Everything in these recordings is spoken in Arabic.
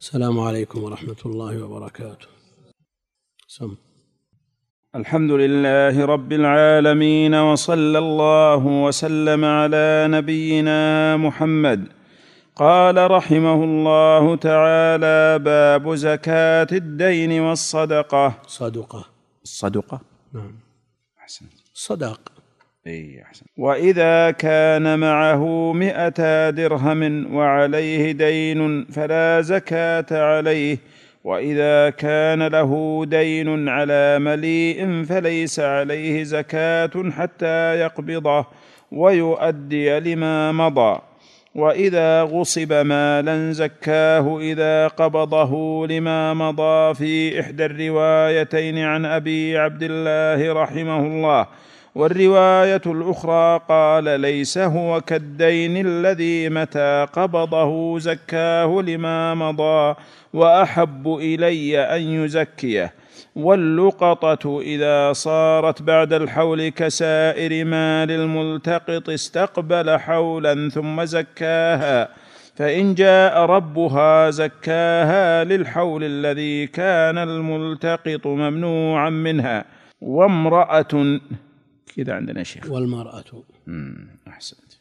السلام عليكم ورحمة الله وبركاته. سم. الحمد لله رب العالمين وصلى الله وسلم على نبينا محمد. قال رحمه الله تعالى باب زكاة الدين والصدقة. صدقة. الصدقة. نعم. أحسن. صداق أي أحسن. وإذا كان معه مئة درهم وعليه دين فلا زكاة عليه وإذا كان له دين على مليء فليس عليه زكاة حتى يقبضه ويؤدي لما مضى. وإذا غصب مالا زكاه إذا قبضه لما مضى. في إحدى الروايتين عن أبي عبد الله رحمه الله والرواية الأخرى قال ليس هو كالدين الذي متى قبضه زكاه لما مضى وأحب إلي أن يزكيه. واللقطة إذا صارت بعد الحول كسائر مال الملتقط استقبل حولا ثم زكاها فإن جاء ربها زكاها للحول الذي كان الملتقط ممنوعا منها. وامرأة كذا عندنا شيخ. والمرأة. أحسنت.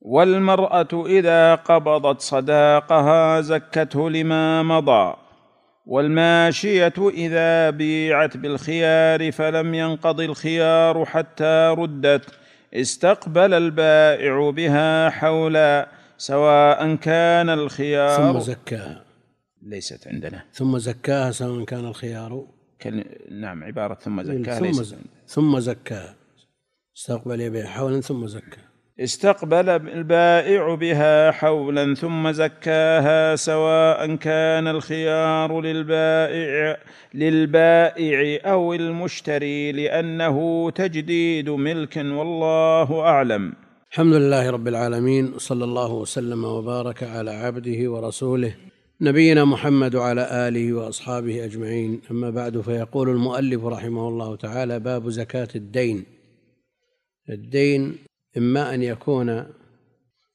والمرأة إذا قبضت صداقها زكته لما مضى والماشية إذا بيعت بالخيار فلم ينقض الخيار حتى ردت استقبل البائع بها حولا سواء كان الخيار ثم زكاها. ليست عندنا. ثم زكاها سواء كان الخيار. كان نعم عبارة ثم زكاها ثم عندنا. ثم زكاها استقبل يبيع حولا ثم زكاها استقبل البائع بها حولا ثم زكاها سواء كان الخيار للبائع للبائع أو المشتري لأنه تجديد ملك والله أعلم. الحمد لله رب العالمين وصلى الله وسلم وبارك على عبده ورسوله. نبينا محمد وعلى آله وأصحابه أجمعين. أما بعد فيقول المؤلف رحمه الله تعالى باب زكاة الدين. الدين إما أن يكون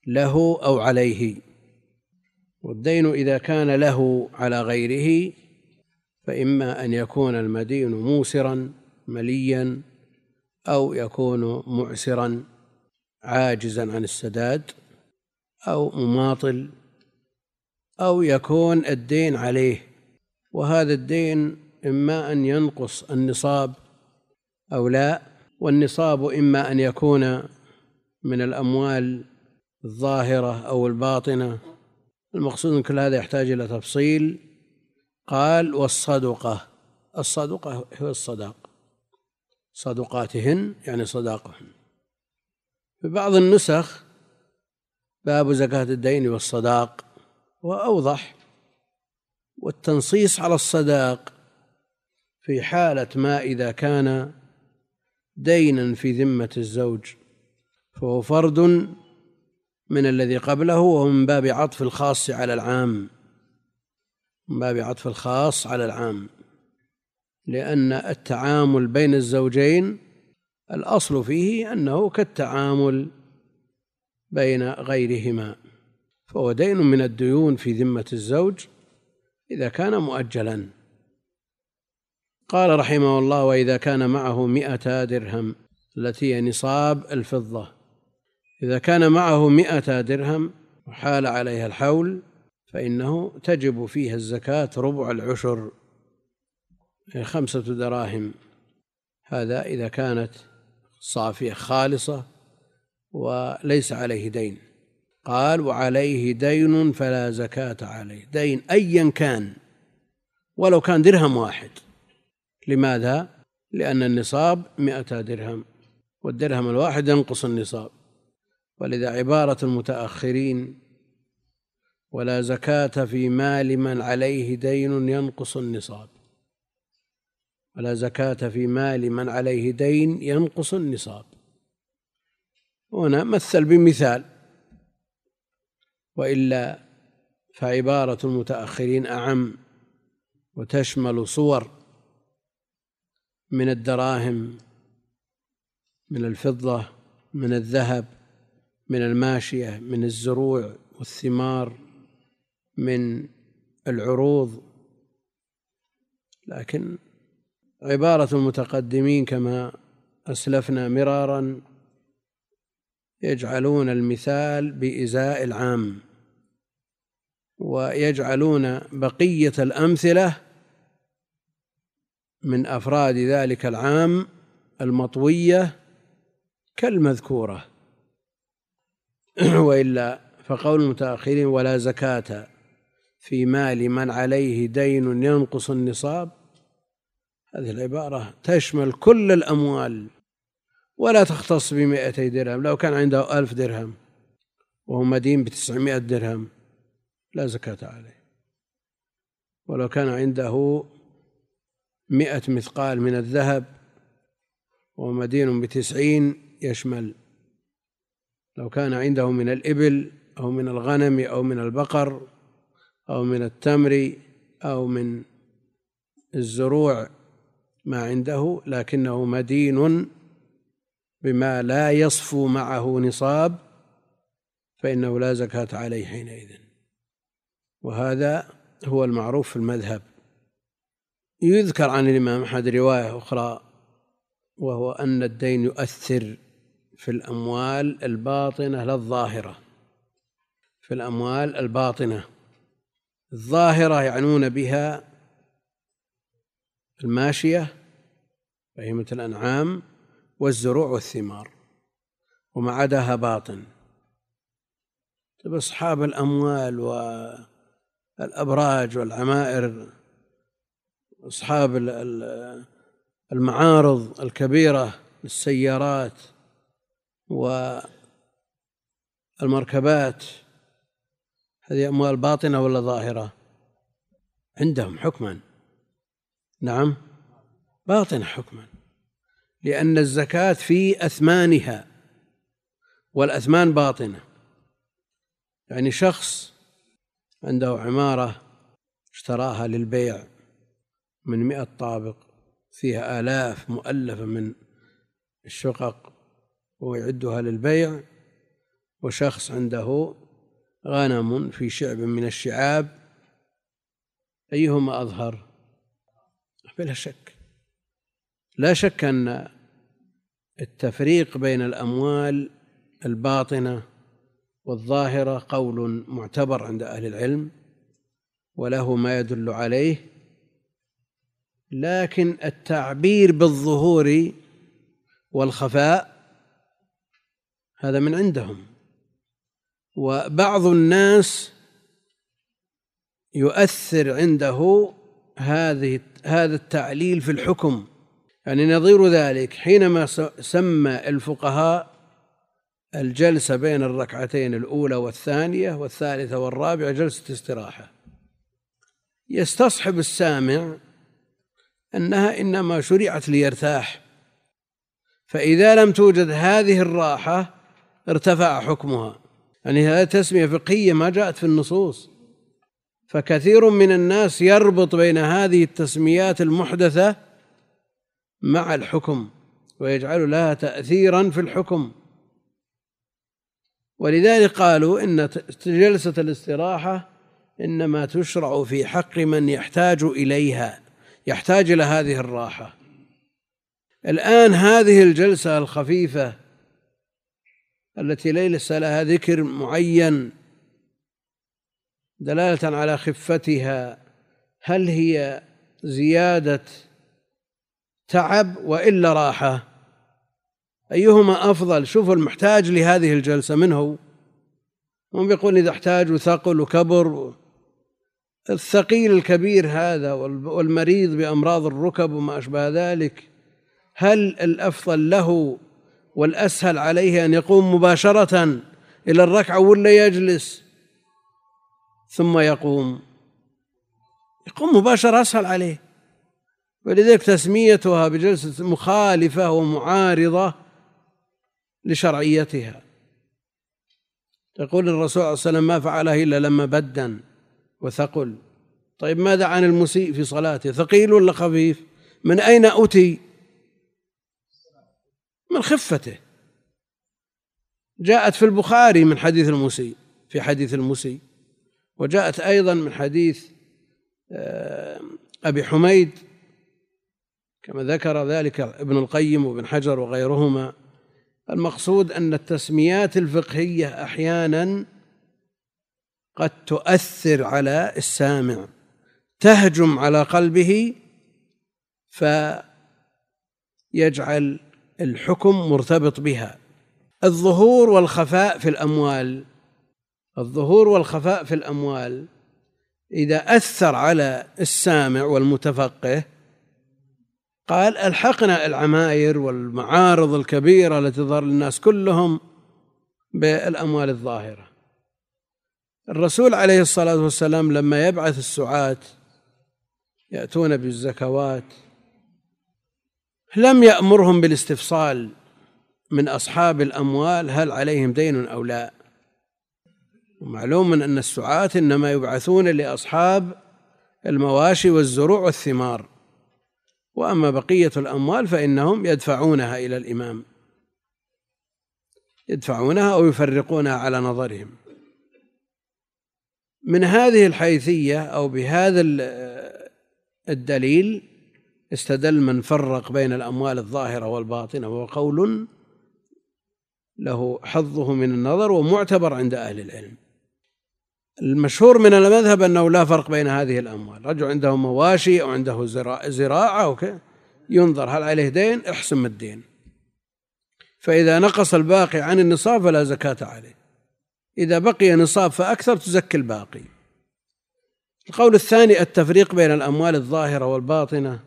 له أو عليه. والدين إذا كان له على غيره فإما أن يكون المدين موسرا مليا أو يكون معسرا عاجزا عن السداد أو مماطل أو يكون الدين عليه وهذا الدين إما أن ينقص النصاب أو لا والنصاب إما أن يكون من الأموال الظاهرة أو الباطنة. المقصود من كل هذا يحتاج إلى تفصيل. قال والصدقة الصدقة هو الصداق. صدقاتهن يعني صداقهن. في بعض النسخ باب زكاة الدين والصداق. وأوضح والتنصيص على الصداق في حالة ما إذا كان دينا في ذمة الزوج فهو فرد من الذي قبله وهو من باب عطف الخاص على العام من باب عطف الخاص على العام لأن التعامل بين الزوجين الأصل فيه أنه كالتعامل بين غيرهما. فهو دين من الديون في ذمة الزوج إذا كان مؤجلا. قال رحمه الله وإذا كان معه مئة درهم التي هي نصاب الفضة. إذا كان معه مئة درهم وحال عليها الحول فإنه تجب فيها الزكاة ربع العشر خمسة دراهم. هذا إذا كانت صافية خالصة وليس عليه دين. قال وعليه دين فلا زكاة عليه. دين أيا كان ولو كان درهم واحد. لماذا؟ لأن النصاب مئة درهم والدرهم الواحد ينقص النصاب. ولذا عبارة المتأخرين ولا زكاة في مال من عليه دين ينقص النصاب. ولا زكاة في مال من عليه دين ينقص النصاب. هنا مثل بمثال. وإلا فعبارة المتأخرين أعم وتشمل صور من الدراهم من الفضة من الذهب من الماشية من الزروع والثمار من العروض. لكن عبارة المتقدمين كما أسلفنا مرارا يجعلون المثال بإزاء العام. ويجعلون بقية الأمثلة من أفراد ذلك العام المطوية كالمذكورة. وإلا فقول المتأخرين ولا زكاة في مال من عليه دين ينقص النصاب. هذه العبارة تشمل كل الأموال ولا تختص بمائتي درهم لو كان عنده ألف درهم وهو مدين بتسعمائة درهم. لا زكاة عليه. ولو كان عنده مئة مثقال من الذهب ومدين بتسعين يشمل. لو كان عنده من الإبل أو من الغنم أو من البقر أو من التمر أو من الزروع ما عنده لكنه مدين بما لا يصفو معه نصاب فإنه لا زكاة عليه حينئذ. وهذا هو المعروف في المذهب. يذكر عن الإمام أحمد رواية أخرى وهو أن الدين يؤثر في الأموال الباطنة لا الظاهرة. في الأموال الباطنة. الظاهرة يعنون بها الماشية بهيمة الأنعام والزروع والثمار وما عداها باطن. طيب أصحاب الأموال والأبراج والعمائر أصحاب المعارض الكبيرة للسيارات والمركبات. هذه أموال باطنة ولا ظاهرة؟ عندهم حكما. نعم باطنة حكما. لأن الزكاة في أثمانها والأثمان باطنة. يعني شخص عنده عمارة اشتراها للبيع من مئة طابق فيها آلاف مؤلفة من الشقق ويعدها للبيع. وشخص عنده غنم في شعب من الشعاب. أيهما أظهر؟ بلا شك. لا شك أن التفريق بين الأموال الباطنة والظاهرة قول معتبر عند أهل العلم وله ما يدل عليه لكن التعبير بالظهور والخفاء هذا من عندهم. وبعض الناس يؤثر عنده هذه هذا التعليل في الحكم. يعني نظير ذلك حينما سمى الفقهاء الجلسة بين الركعتين الأولى والثانية والثالثة والرابعة جلسة استراحة. يستصحب السامع أنها إنما شرعت ليرتاح فإذا لم توجد هذه الراحة ارتفع حكمها. يعني هذه تسمية فقهية ما جاءت في النصوص. فكثير من الناس يربط بين هذه التسميات المحدثة مع الحكم ويجعل لها تأثيرا في الحكم. ولذلك قالوا إن جلسة الاستراحة إنما تشرع في حق من يحتاج إليها يحتاج إلى هذه الراحة. الآن هذه الجلسة الخفيفة التي ليس لها ذكر معين دلالة على خفتها هل هي زيادة تعب وإلا راحة؟ أيهما أفضل؟ شوفوا المحتاج لهذه الجلسة من هو؟ هم بيقول إذا احتاج وثقل وكبر. الثقيل الكبير هذا والمريض بأمراض الركب وما أشبه ذلك هل الأفضل له والأسهل عليه أن يقوم مباشرة إلى الركعة ولا يجلس؟ ثم يقوم. يقوم مباشرة أسهل عليه. ولذلك تسميتها بجلسة مخالفة ومعارضة لشرعيتها. يقول الرسول صلى الله عليه وسلم ما فعله إلا لما بدن وثقل. طيب ماذا عن المسيء في صلاته؟ ثقيل ولا خفيف؟ من أين أتي؟ من خفته. جاءت في البخاري من حديث المسيء في حديث المسيء وجاءت أيضا من حديث آه، أبي حميد كما ذكر ذلك ابن القيم وابن حجر وغيرهما. المقصود أن التسميات الفقهية أحيانا قد تؤثر على السامع تهجم على قلبه فيجعل الحكم مرتبط بها. الظهور والخفاء في الأموال الظهور والخفاء في الأموال إذا أثر على السامع والمتفقه قال ألحقنا العماير والمعارض الكبيرة التي تظهر للناس كلهم بالأموال الظاهرة. الرسول عليه الصلاة والسلام لما يبعث السعاة يأتون بالزكوات لم يأمرهم بالاستفصال من أصحاب الأموال هل عليهم دين أو لا. ومعلوم أن السعاة إنما يبعثون لأصحاب المواشي والزروع والثمار. وأما بقية الأموال فإنهم يدفعونها إلى الإمام. يدفعونها أو يفرقونها على نظرهم. من هذه الحيثية أو بهذا الدليل استدل من فرق بين الأموال الظاهرة والباطنة وهو قول له حظه من النظر ومعتبر عند أهل العلم. المشهور من المذهب أنه لا فرق بين هذه الأموال. رجل عنده مواشي أو عنده زراعة أو ينظر هل عليه دين؟ احسم الدين. فإذا نقص الباقي عن النصاب فلا زكاة عليه. إذا بقي نصاب فأكثر تزكي الباقي. القول الثاني التفريق بين الأموال الظاهرة والباطنة.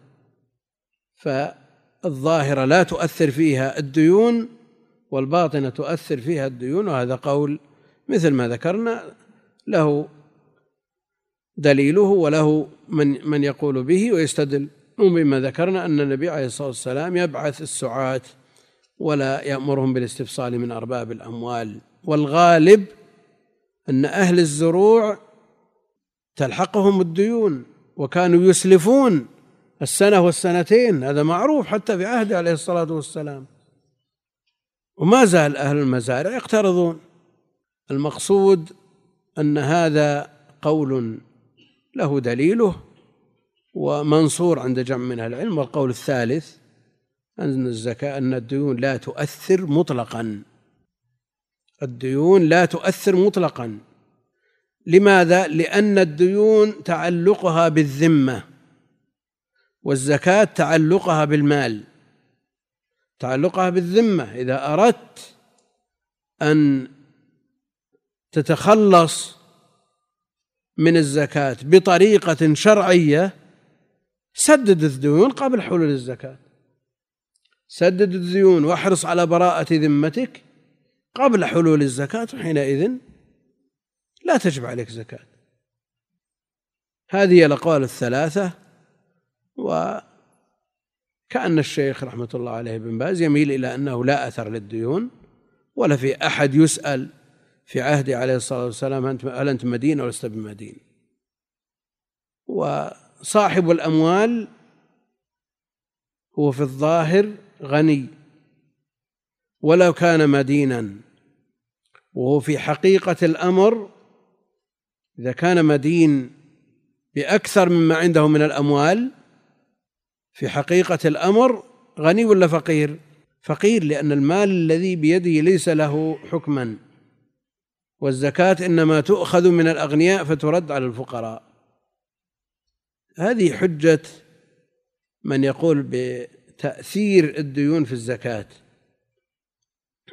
فالظاهرة لا تؤثر فيها الديون والباطنة تؤثر فيها الديون وهذا قول مثل ما ذكرنا. له دليله وله من من يقول به ويستدل. بما ذكرنا أن النبي عليه الصلاة والسلام يبعث السعاة ولا يأمرهم بالاستفصال من أرباب الأموال. والغالب أن أهل الزروع تلحقهم الديون وكانوا يسلفون السنة والسنتين. هذا معروف حتى في عهده عليه الصلاة والسلام. وما زال أهل المزارع يقترضون. المقصود أن هذا قول له دليله ومنصور عند جمع من أهل العلم والقول الثالث أن الزكاة أن الديون لا تؤثر مطلقا. الديون لا تؤثر مطلقا. لماذا؟ لأن الديون تعلقها بالذمة والزكاة تعلقها بالمال تعلقها بالذمة. إذا أردت أن تتخلص من الزكاة بطريقة شرعية سدد الديون قبل حلول الزكاة. سدد الديون واحرص على براءة ذمتك قبل حلول الزكاة وحينئذ لا تجب عليك زكاة. هذه الأقوال الثلاثة وكأن الشيخ رحمة الله عليه بن باز يميل إلى أنه لا أثر للديون ولا في أحد يسأل في عهده عليه الصلاة والسلام هل أنت مدين أو لست بمدين؟ وصاحب الأموال هو في الظاهر غني ولو كان مدينا. وهو في حقيقة الأمر إذا كان مدين بأكثر مما عنده من الأموال في حقيقة الأمر غني ولا فقير؟ فقير لأن المال الذي بيده ليس له حكما. والزكاة إنما تؤخذ من الأغنياء فترد على الفقراء. هذه حجة من يقول بتأثير الديون في الزكاة.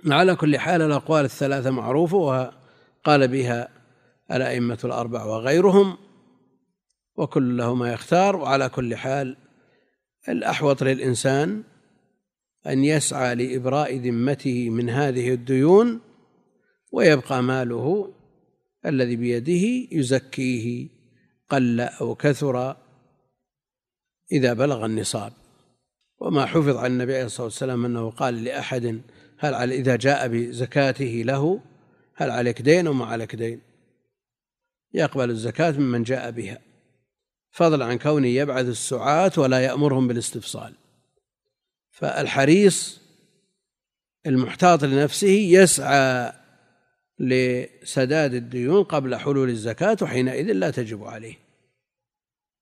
على كل حال الأقوال الثلاثة معروفة وقال بها الأئمة الأربع وغيرهم وكل له ما يختار. وعلى كل حال الأحوط للإنسان أن يسعى لإبراء ذمته من هذه الديون ويبقى ماله الذي بيده يزكيه قل أو كثر إذا بلغ النصاب. وما حفظ عن النبي عليه الصلاة والسلام أنه قال لأحد هل على إذا جاء بزكاته له هل عليك دين أو ما عليك دين؟ يقبل الزكاة ممن جاء بها. فضلا عن كونه يبعث السعاة ولا يأمرهم بالاستفصال. فالحريص المحتاط لنفسه يسعى لسداد الديون قبل حلول الزكاة وحينئذ لا تجب عليه.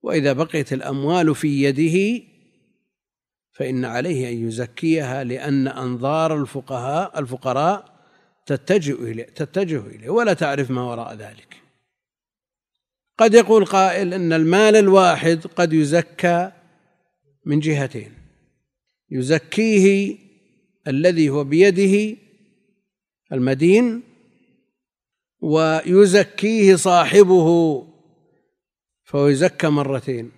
وإذا بقيت الأموال في يده فإن عليه أن يزكيها لأن أنظار الفقهاء الفقراء تتجه إليه تتجه إليه ولا تعرف ما وراء ذلك. قد يقول قائل إن المال الواحد قد يزكى من جهتين. يزكيه الذي هو بيده المدين ويزكيه صاحبه فهو يزكى مرتين.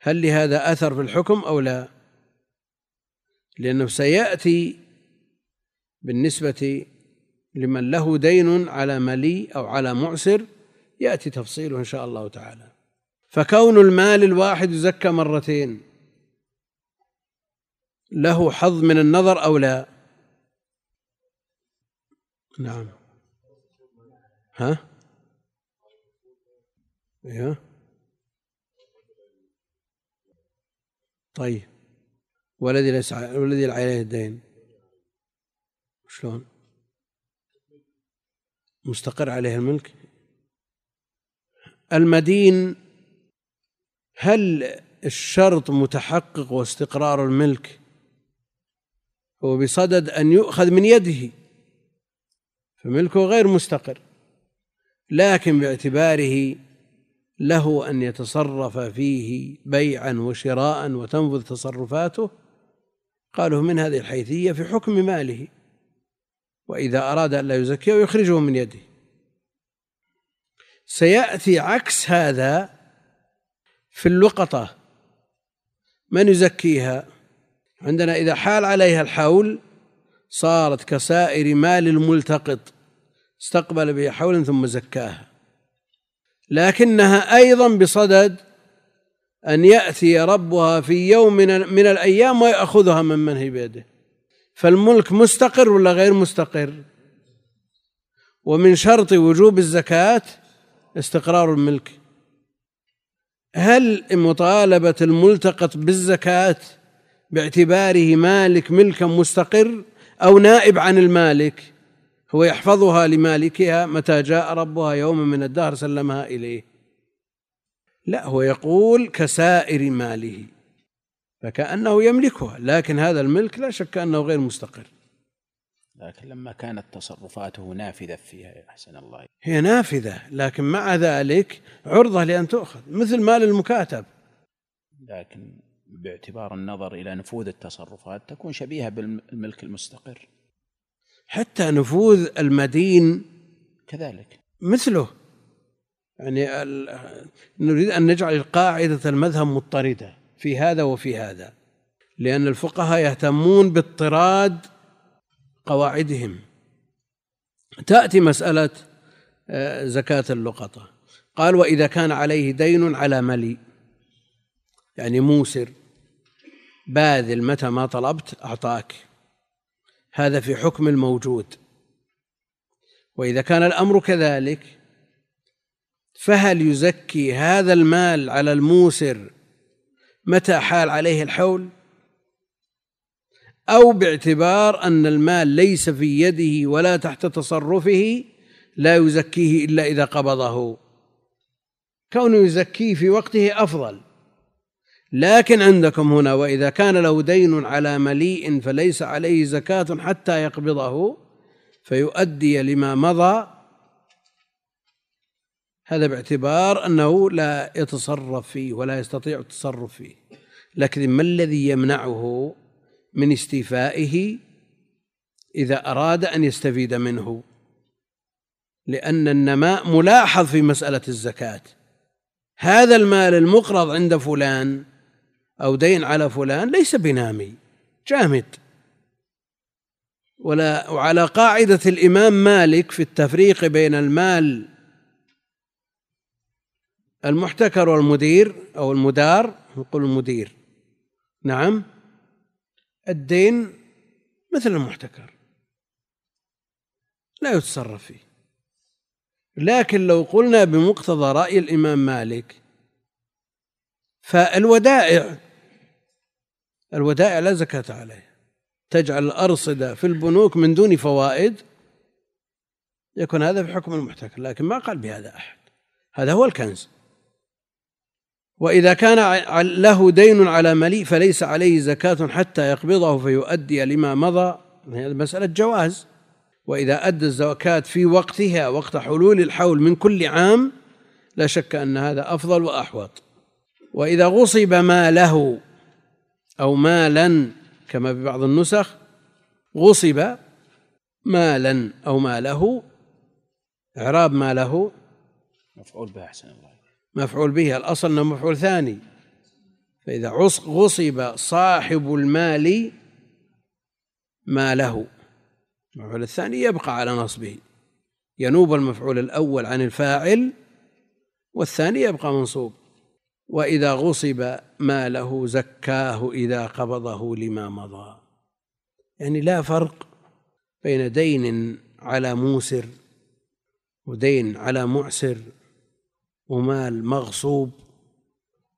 هل لهذا أثر في الحكم أو لا؟ لأنه سيأتي بالنسبة لمن له دين على ملي أو على معسر يأتي تفصيله إن شاء الله تعالى. فكون المال الواحد يزكى مرتين له حظ من النظر أو لا؟ نعم. ها؟ أيوه. طيب. والذي ليس والذي عليه الدين. شلون؟ مستقر عليه الملك؟ المدين هل الشرط متحقق واستقرار الملك؟ هو بصدد أن يؤخذ من يده. فملكه غير مستقر. لكن باعتباره له أن يتصرف فيه بيعا وشراء وتنفذ تصرفاته. قالوا من هذه الحيثية في حكم ماله وإذا أراد أن لا يزكيه يخرجه من يده. سيأتي عكس هذا في اللقطة. من يزكيها؟ عندنا إذا حال عليها الحول صارت كسائر مال الملتقط. استقبل بها حولا ثم زكاها. لكنها أيضا بصدد أن يأتي ربها في يوم من الأيام ويأخذها من من هي بيده. فالملك مستقر ولا غير مستقر؟ ومن شرط وجوب الزكاة استقرار الملك. هل مطالبة الملتقط بالزكاة باعتباره مالك ملكا مستقر أو نائب عن المالك؟ هو يحفظها لمالكها متى جاء ربها يوم من الدهر سلمها إليه. لا هو يقول كسائر ماله فكأنه يملكها لكن هذا الملك لا شك أنه غير مستقر. لكن لما كانت تصرفاته نافذة فيها أحسن الله. هي نافذة لكن مع ذلك عرضة لأن تؤخذ مثل مال المكاتب. لكن باعتبار النظر إلى نفوذ التصرفات تكون شبيهة بالملك المستقر. حتى نفوذ المدين كذلك. مثله. يعني نريد أن نجعل قاعدة المذهب مضطردة في هذا وفي هذا لأن الفقهاء يهتمون باضطراد قواعدهم. تأتي مسألة آه، زكاة اللقطة. قال وإذا كان عليه دين على ملي. يعني موسر باذل متى ما طلبت أعطاك. هذا في حكم الموجود. وإذا كان الأمر كذلك فهل يزكي هذا المال على الموسر متى حال عليه الحول؟ أو باعتبار أن المال ليس في يده ولا تحت تصرفه لا يزكيه إلا إذا قبضه. كونه يزكيه في وقته أفضل. لكن عندكم هنا وإذا كان له دين على مليء فليس عليه زكاة حتى يقبضه فيؤدي لما مضى. هذا باعتبار أنه لا يتصرف فيه ولا يستطيع التصرف فيه. لكن ما الذي يمنعه من استيفائه إذا أراد أن يستفيد منه؟ لأن النماء ملاحظ في مسألة الزكاة. هذا المال المقرض عند فلان أو دين على فلان ليس بنامي جامد. ولا وعلى قاعدة الإمام مالك في التفريق بين المال المحتكر والمدير أو المدار نقول المدير. نعم. الدين مثل المحتكر. لا يتصرف فيه. لكن لو قلنا بمقتضى رأي الإمام مالك فالودائع الودائع لا زكاة عليها. تجعل الأرصدة في البنوك من دون فوائد. يكون هذا في حكم المحتكر لكن ما قال بهذا أحد. هذا هو الكنز. وإذا كان له دين على مليء فليس عليه زكاة حتى يقبضه فيؤدي لما مضى. هذه مسألة جواز. وإذا أدى الزكاة في وقتها وقت حلول الحول من كل عام لا شك أن هذا أفضل وأحوط. وإذا غصب ما له أو مالا كما في بعض النسخ غصب مالا أو ماله إعراب ما له مفعول به أحسن الله مفعول به الأصل أنه مفعول ثاني. فإذا غصب صاحب المال ماله المفعول الثاني يبقى على نصبه. ينوب المفعول الأول عن الفاعل والثاني يبقى منصوب. وإذا غصب ماله زكاه إذا قبضه لما مضى. يعني لا فرق بين دين على موسر ودين على معسر ومال مغصوب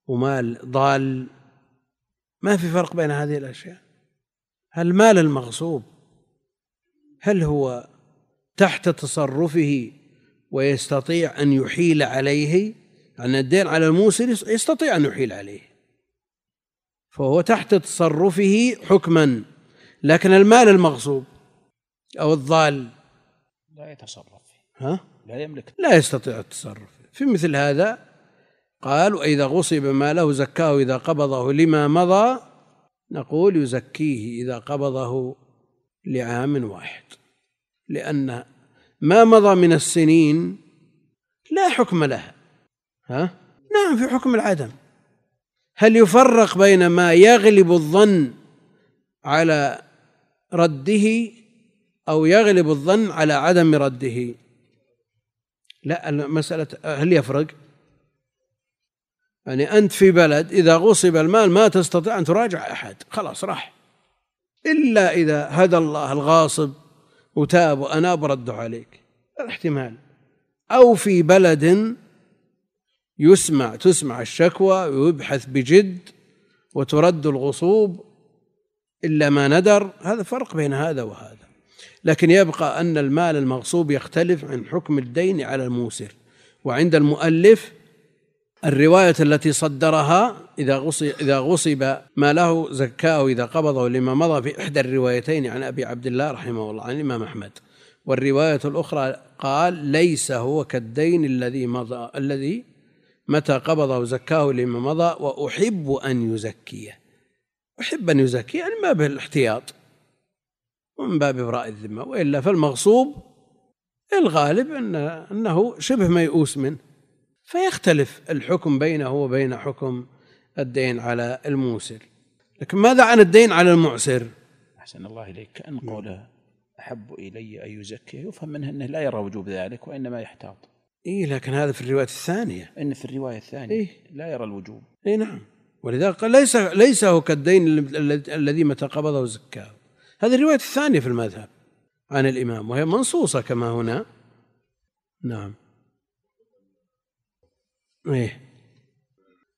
ومال ضال. ما في فرق بين هذه الأشياء. المال المغصوب؟ هل هو تحت تصرفه ويستطيع أن يحيل عليه؟ أن الدين على الموسر يستطيع أن يحيل عليه. فهو تحت تصرفه حكما لكن المال المغصوب أو الضال. لا يتصرف. ها؟ لا يملك. لا يستطيع التصرف. في مثل هذا قال وإذا غصب ماله زكاه إذا قبضه لما مضى نقول يزكيه إذا قبضه لعام واحد. لأن ما مضى من السنين لا حكم لها. ها؟ نعم في حكم العدم. هل يفرق بين ما يغلب الظن على رده أو يغلب الظن على عدم رده؟ لا المسألة هل يفرق؟ يعني أنت في بلد إذا غصب المال ما تستطيع أن تراجع أحد. خلاص راح. إلا إذا هدى الله الغاصب وتاب وأناب رده عليك. الاحتمال. أو في بلد يسمع تسمع الشكوى ويبحث بجد وترد الغصوب إلا ما ندر. هذا فرق بين هذا وهذا. لكن يبقى أن المال المغصوب يختلف عن حكم الدين على الموسر. وعند المؤلف الرواية التي صدرها إذا غصب إذا غصب ما له زكاه إذا قبضه لما مضى في إحدى الروايتين عن أبي عبد الله رحمه الله عن الإمام أحمد. والرواية الأخرى قال ليس هو كالدين الذي مضى الذي متى قبضه زكاه لما مضى وأحب أن يزكيه. أحب أن يزكيه يعني ما به الاحتياط ومن باب إبراء الذمة. وإلا فالمغصوب الغالب أن أنه شبه ميؤوس منه. فيختلف الحكم بينه وبين حكم الدين على الموسر. لكن ماذا عن الدين على المعسر؟ أحسن الله إليك. كأن قوله أحب إلي أن يزكي يفهم منه أنه لا يرى وجوب ذلك وإنما يحتاط. إيه لكن هذا في الرواية الثانية. إن في الرواية الثانية إيه؟ لا يرى الوجوب. إيه نعم. ولذلك قال ليس ليس هو كالدين الذي متى قبضه زكاة. هذه الرواية الثانية في المذهب عن الإمام وهي منصوصة كما هنا. نعم. إيه.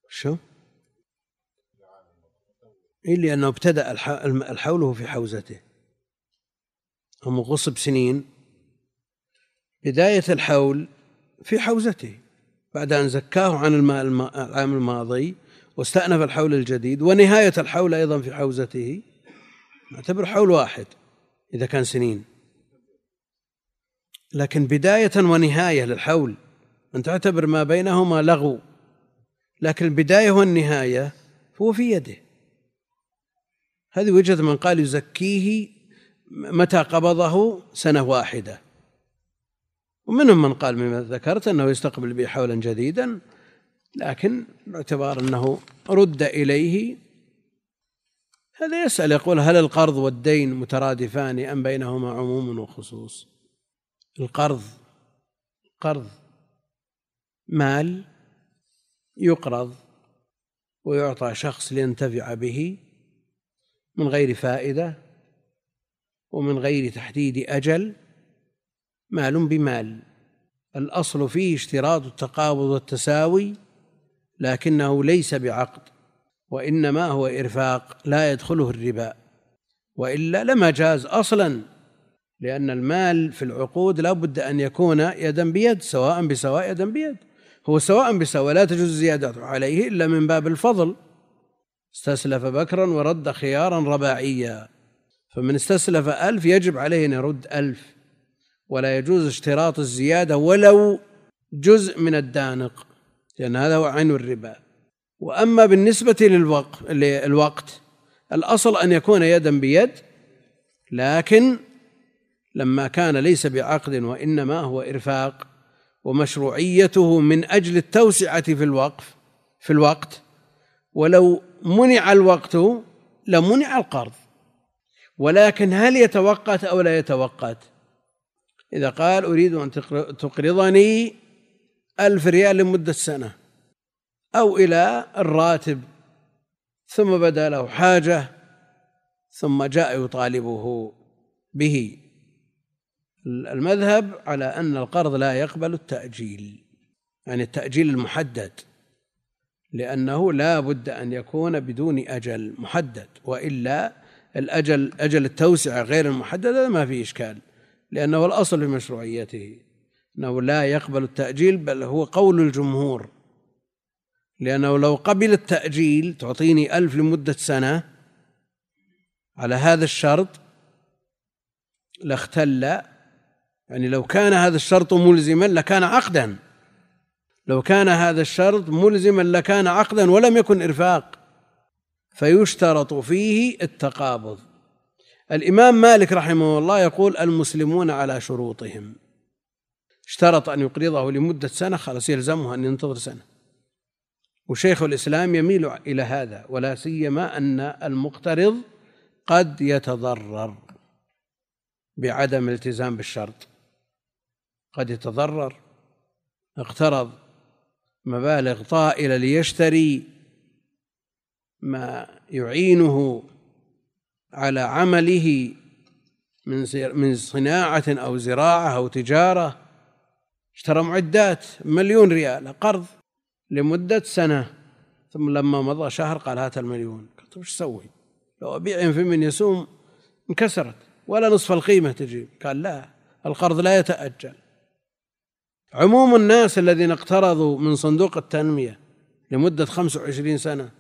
شو؟ إيه لأنه ابتدأ الحول في حوزته. هم غصب سنين. بداية الحول في حوزته. بعد أن زكاه عن العام الماضي واستأنف الحول الجديد ونهاية الحول أيضا في حوزته نعتبر حول واحد إذا كان سنين. لكن بداية ونهاية للحول أن تعتبر ما بينهما لغو. لكن البداية والنهاية هو في يده. هذه وجهة من قال يزكيه متى قبضه سنة واحدة. ومنهم من قال مما ذكرت أنه يستقبل به حولا جديدا لكن باعتبار أنه رد إليه هذا يسأل يقول هل القرض والدين مترادفان أم بينهما عموم وخصوص؟ القرض قرض مال يقرض ويعطى شخص لينتفع به من غير فائدة ومن غير تحديد أجل مال بمال. الأصل فيه اشتراط التقابض والتساوي لكنه ليس بعقد وإنما هو إرفاق لا يدخله الربا. وإلا لما جاز أصلا لأن المال في العقود لا بد أن يكون يدا بيد سواء بسواء يدا بيد. هو سواء بسواء لا تجوز الزيادة عليه إلا من باب الفضل. استسلف بكرا ورد خيارا رباعيا. فمن استسلف ألف يجب عليه أن يرد ألف. ولا يجوز اشتراط الزيادة ولو جزء من الدانق لأن هذا هو عين الربا. وأما بالنسبة للوقت الوقت الأصل أن يكون يدا بيد لكن لما كان ليس بعقد وإنما هو إرفاق ومشروعيته من أجل التوسعة في الوقف في الوقت ولو منع الوقت لمنع القرض. ولكن هل يتوقت أو لا يتوقت؟ إذا قال أريد أن تقرضني ألف ريال لمدة سنة أو إلى الراتب ثم بدا له حاجة ثم جاء يطالبه به. المذهب على أن القرض لا يقبل التأجيل يعني التأجيل المحدد لأنه لا بد أن يكون بدون أجل محدد وإلا الأجل أجل التوسعة غير المحددة ما في إشكال. لأنه الأصل في مشروعيته أنه لا يقبل التأجيل بل هو قول الجمهور. لأنه لو قبل التأجيل تعطيني ألف لمدة سنة على هذا الشرط لاختل يعني لو كان هذا الشرط ملزما لكان عقدا. لو كان هذا الشرط ملزما لكان عقدا ولم يكن إرفاق. فيشترط فيه التقابض. الإمام مالك رحمه الله يقول المسلمون على شروطهم. اشترط أن يقرضه لمدة سنة خلاص يلزمه أن ينتظر سنة. وشيخ الإسلام يميل إلى هذا ولا سيما أن المقترض قد يتضرر بعدم الالتزام بالشرط. قد يتضرر اقترض مبالغ طائلة ليشتري ما يعينه على عمله من من صناعة أو زراعة أو تجارة اشترى معدات مليون ريال قرض لمدة سنة ثم لما مضى شهر قال هات المليون. قلت وش أسوي؟ لو أبيع في من يسوم انكسرت ولا نصف القيمة تجيب قال لا القرض لا يتأجل. عموم الناس الذين اقترضوا من صندوق التنمية لمدة 25 سنة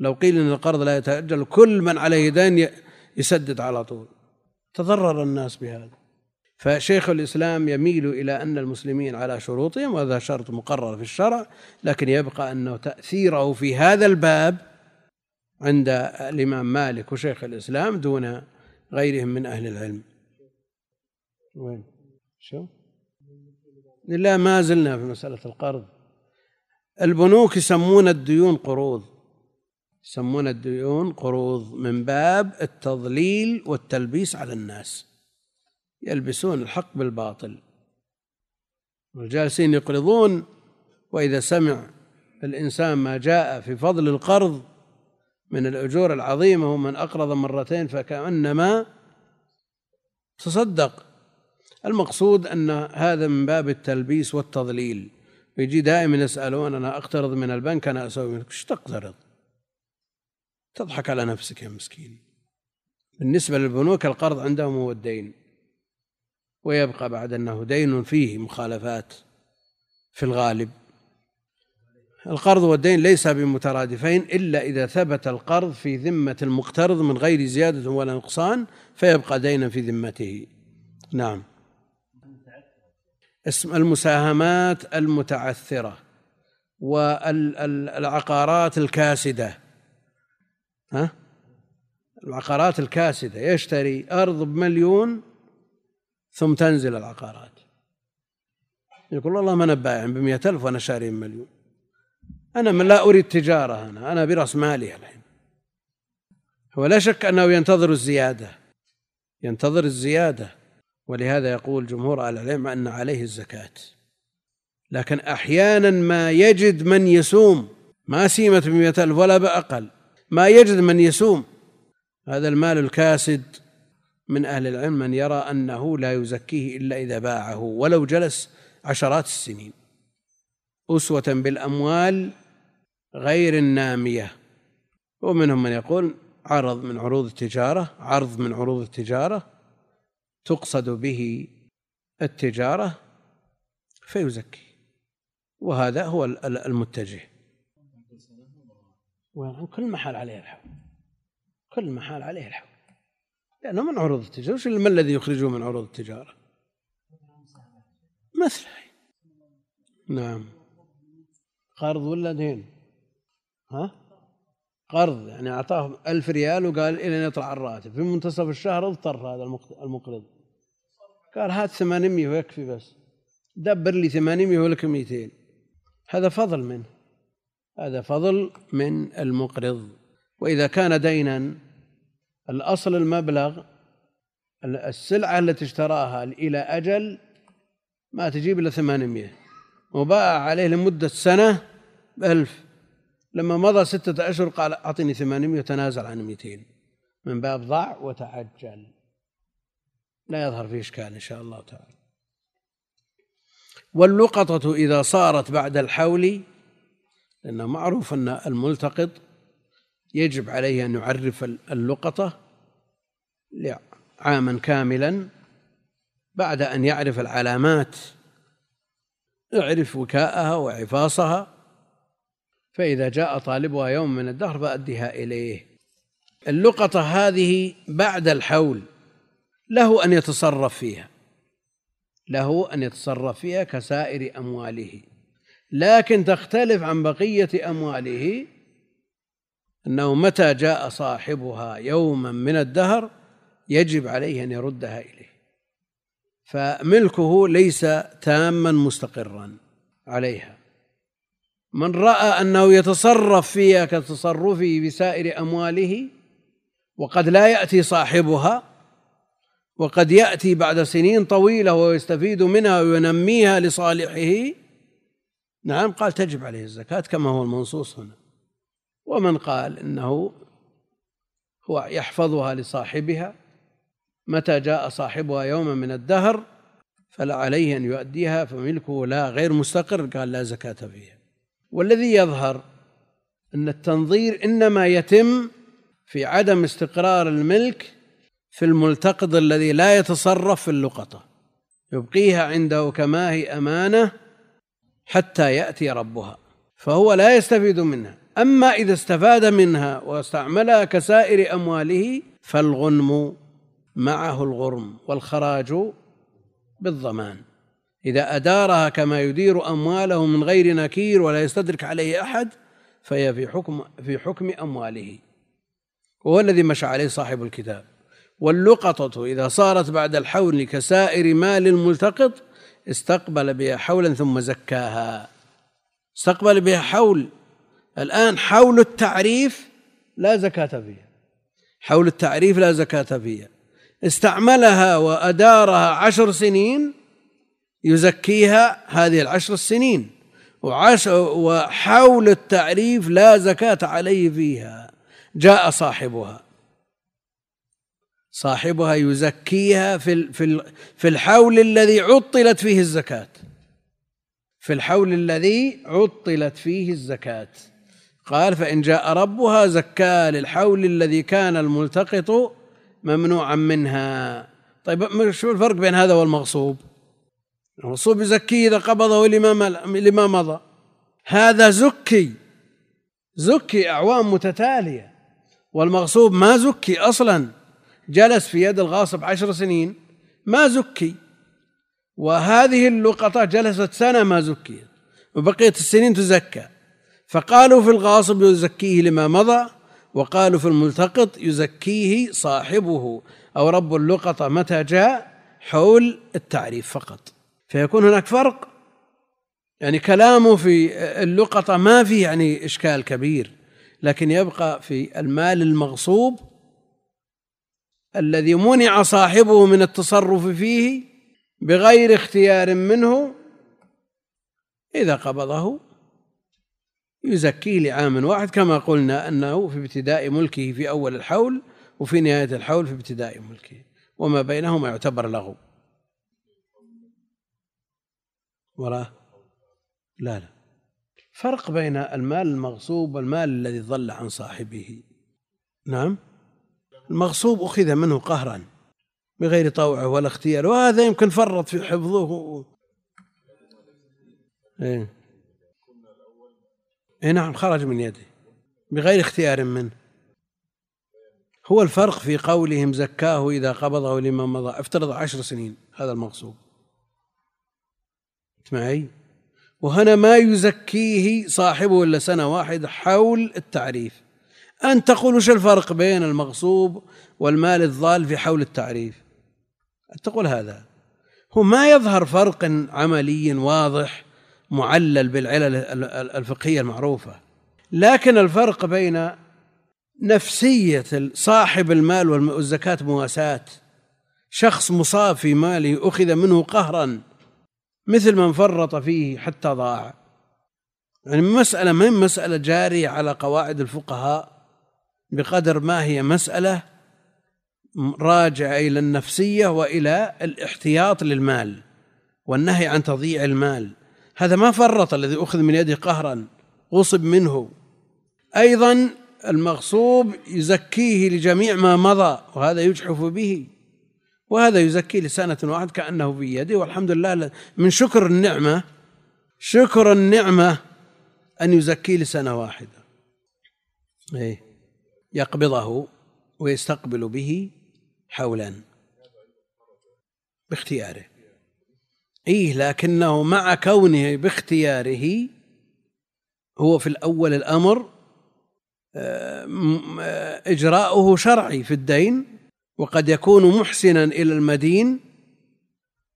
لو قيل إن القرض لا يتأجل كل من عليه دين يسدد على طول. تضرر الناس بهذا. فشيخ الإسلام يميل إلى أن المسلمين على شروطهم وهذا شرط مقرر في الشرع لكن يبقى انه تأثيره في هذا الباب عند الإمام مالك وشيخ الإسلام دون غيرهم من أهل العلم. وين؟ شو؟ لا ما زلنا في مسألة القرض. البنوك يسمون الديون قروض. يسمون الديون قروض من باب التضليل والتلبيس على الناس. يلبسون الحق بالباطل. والجالسين يقرضون وإذا سمع الإنسان ما جاء في فضل القرض من الأجور العظيمة ومن أقرض مرتين فكأنما تصدق. المقصود أن هذا من باب التلبيس والتضليل. يجي دائما يسألون أنا أقترض من البنك أنا أسوي منك إيش تقترض؟ تضحك على نفسك يا مسكين. بالنسبة للبنوك القرض عندهم هو الدين ويبقى بعد أنه دين فيه مخالفات في الغالب. القرض والدين ليس بمترادفين إلا إذا ثبت القرض في ذمة المقترض من غير زيادة ولا نقصان فيبقى دينا في ذمته. نعم. اسم المساهمات المتعثرة والعقارات الكاسدة. ها؟ العقارات الكاسدة. يشتري أرض بمليون ثم تنزل العقارات. يقول والله ما أنا بايع بمئة ألف وأنا شاري مليون أنا من لا أريد تجارة أنا أنا برأس مالي الحين. هو لا شك أنه ينتظر الزيادة. ينتظر الزيادة. ولهذا يقول جمهور أهل العلم أن عليه الزكاة. لكن أحيانا ما يجد من يسوم. ما سيمة بمئة ألف ولا بأقل. ما يجد من يسوم. هذا المال الكاسد من أهل العلم من يرى أنه لا يزكيه إلا إذا باعه ولو جلس عشرات السنين. أسوة بالأموال غير النامية. ومنهم من يقول عرض من عروض التجارة عرض من عروض التجارة تقصد به التجارة فيزكي. وهذا هو المتجه. وين كل محال عليه الحول. كل محال عليه الحول. لأنه من عروض التجارة. وش ما الذي يخرجه من عروض التجارة؟ مثله نعم. قرض ولا دين؟ ها؟ قرض. يعني أعطاه ألف ريال وقال إلى أن يطلع الراتب. في منتصف الشهر اضطر هذا المقرض. قال هات ثمانمية ويكفي بس. دبر لي ثمانمية ولك مئتين هذا فضل منه. هذا فضل من المقرض. وإذا كان دينا الأصل المبلغ السلعة التي اشتراها إلى أجل ما تجيب إلا ثمانمية. وباع عليه لمدة سنة بألف. لما مضى ستة أشهر قال أعطني ثمانمية وتنازل عن مئتين من باب ضع وتعجل. لا يظهر فيه إشكال إن شاء الله تعالى. واللقطة إذا صارت بعد الحول لأنه معروف أن الملتقط يجب عليه أن يعرف اللقطة عاما كاملا بعد أن يعرف العلامات يعرف وكاءها وعفاصها فإذا جاء طالبها يوم من الدهر فأدها إليه. اللقطة هذه بعد الحول له أن يتصرف فيها له أن يتصرف فيها كسائر أمواله. لكن تختلف عن بقية أمواله أنه متى جاء صاحبها يوما من الدهر يجب عليه أن يردها إليه. فملكه ليس تاما مستقرا عليها. من رأى أنه يتصرف فيها كتصرفه بسائر أمواله وقد لا يأتي صاحبها وقد يأتي بعد سنين طويلة ويستفيد منها وينميها لصالحه نعم قال تجب عليه الزكاة كما هو المنصوص هنا. ومن قال إنه هو يحفظها لصاحبها متى جاء صاحبها يوما من الدهر فلا عليه أن يؤديها فملكه لا غير مستقر قال لا زكاة فيها. والذي يظهر أن التنظير إنما يتم في عدم استقرار الملك في الملتقط الذي لا يتصرف في اللقطة. يبقيها عنده كما هي أمانة حتى يأتي ربها فهو لا يستفيد منها. أما إذا استفاد منها واستعملها كسائر أمواله فالغنم معه الغرم والخراج بالضمان. إذا أدارها كما يدير أمواله من غير نكير ولا يستدرك عليه أحد فهي في حكم في حكم أمواله. وهو الذي مشى عليه صاحب الكتاب. واللقطة إذا صارت بعد الحول كسائر مال الملتقط استقبل بها حولا ثم زكاها. استقبل بها حول. الآن حول التعريف لا زكاة فيها. حول التعريف لا زكاة فيها. استعملها وأدارها عشر سنين يزكيها هذه العشر السنين وحول التعريف لا زكاة عليه فيها. جاء صاحبها. صاحبها يزكيها في في في الحول الذي عطلت فيه الزكاة. في الحول الذي عطلت فيه الزكاة. قال فإن جاء ربها زكاها للحول الذي كان الملتقط ممنوعا منها. طيب شو الفرق بين هذا والمغصوب؟ المغصوب يزكيه إذا قبضه لما مضى. هذا زكي. زكي أعوام متتالية. والمغصوب ما زكي أصلا. جلس في يد الغاصب عشر سنين ما زكي. وهذه اللقطة جلست سنة ما زكيت. وبقية السنين تزكى. فقالوا في الغاصب يزكيه لما مضى وقالوا في الملتقط يزكيه صاحبه. أو رب اللقطة متى جاء؟ حول التعريف فقط. فيكون هناك فرق؟ يعني كلامه في اللقطة ما فيه يعني إشكال كبير لكن يبقى في المال المغصوب الذي منع صاحبه من التصرف فيه بغير اختيار منه إذا قبضه يزكيه لعام واحد كما قلنا أنه في ابتداء ملكه في أول الحول وفي نهاية الحول في ابتداء ملكه وما بينهما يعتبر لغو وراه لا لا. فرق بين المال المغصوب والمال الذي ضل عن صاحبه. نعم؟ المغصوب أخذ منه قهرا بغير طوعه ولا اختيار وهذا يمكن فرط في حفظه. إيه. اي نعم خرج من يده بغير اختيار منه. هو الفرق في قولهم زكاه إذا قبضه لمن مضى. افترض عشر سنين هذا المقصود معي وهنا ما يزكيه صاحبه إلا سنة واحدة حول التعريف. أن تقول وش الفرق بين المغصوب والمال الضال في حول التعريف؟ تقول هذا. هو ما يظهر فرق عملي واضح معلل بالعلل الفقهية المعروفة. لكن الفرق بين نفسية صاحب المال والزكاة مواساة. شخص مصاب في ماله أخذ منه قهرا مثل من فرط فيه حتى ضاع. يعني مسألة ما مسألة جارية على قواعد الفقهاء. بقدر ما هي مسألة راجعة إلى النفسية وإلى الاحتياط للمال والنهي عن تضييع المال. هذا ما فرط الذي أخذ من يده قهرا غصب منه. أيضا المغصوب يزكيه لجميع ما مضى وهذا يجحف به وهذا يزكيه لسنة واحدة كأنه في يده. والحمد لله من شكر النعمة شكر النعمة أن يزكيه لسنة واحدة. إيه. يقبضه ويستقبل به حولا. باختياره. إيه لكنه مع كونه باختياره هو في الأول الأمر آه، آه، إجراؤه شرعي في الدين وقد يكون محسنا إلى المدين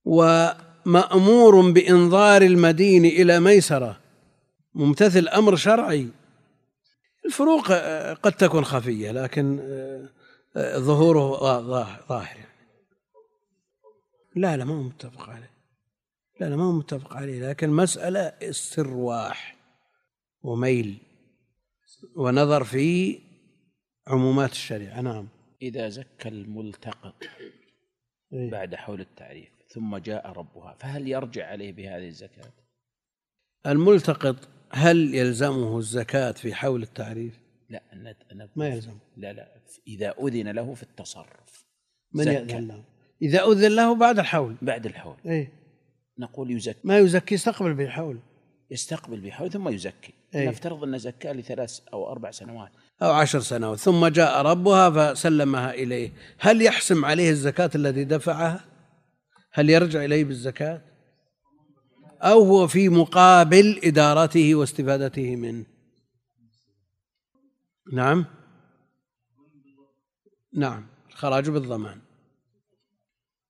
ومأمور بإنظار المدين إلى ميسرة. ممتثل أمر شرعي. الفروق آه، قد تكون خفية لكن ظهوره ظاهر يعني لا لا ما هو متفق عليه لا لا ما هو متفق عليه لكن مسألة استرواح وميل ونظر في عمومات الشريعة نعم إذا زكى الملتقط إيه؟ بعد حول التعريف ثم جاء ربها فهل يرجع عليه بهذه الزكاة؟ الملتقط هل يلزمه الزكاة في حول التعريف؟ لا أنا ما يلزم لا لا إذا أذن له في التصرف. من يأذن له؟ إذا أذن له بعد الحول. بعد الحول. إيه؟ نقول يزكي. ما يزكي يستقبل بالحول يستقبل بحول ثم يزكي. أي. نفترض أن زكاة لثلاث أو أربع سنوات. أو عشر سنوات. ثم جاء ربها فسلمها إليه. هل يحسم عليه الزكاة التي دفعها؟ هل يرجع إليه بالزكاة؟ أو هو في مقابل إدارته واستفادته منه نعم. نعم. الخراج بالضمان.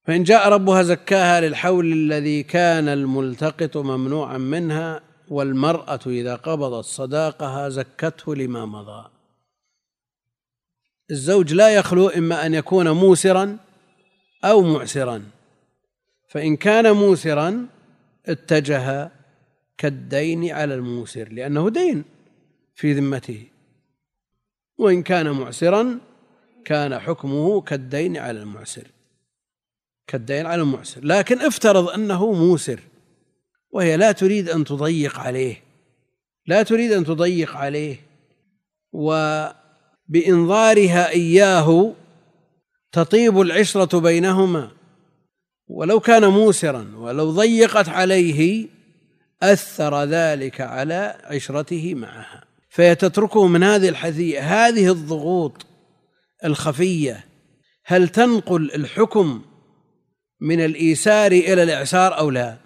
فإن جاء ربها زكاها للحول الذي كان الملتقط ممنوعا منها والمرأة إذا قبضت صداقها زكته لما مضى. الزوج لا يخلو إما أن يكون موسرا أو معسرا. فإن كان موسرا اتجه كالدين على الموسر لأنه دين في ذمته. وإن كان معسرا كان حكمه كالدين على المعسر. كالدين على المعسر. لكن افترض أنه موسر وهي لا تريد أن تضيق عليه. لا تريد أن تضيق عليه. وبإنظارها إياه تطيب العشرة بينهما. ولو كان موسرا ولو ضيقت عليه أثر ذلك على عشرته معها. فيتتركه من هذه الحثية هذه الضغوط الخفية. هل تنقل الحكم من الإيسار إلى الإعسار أو لا؟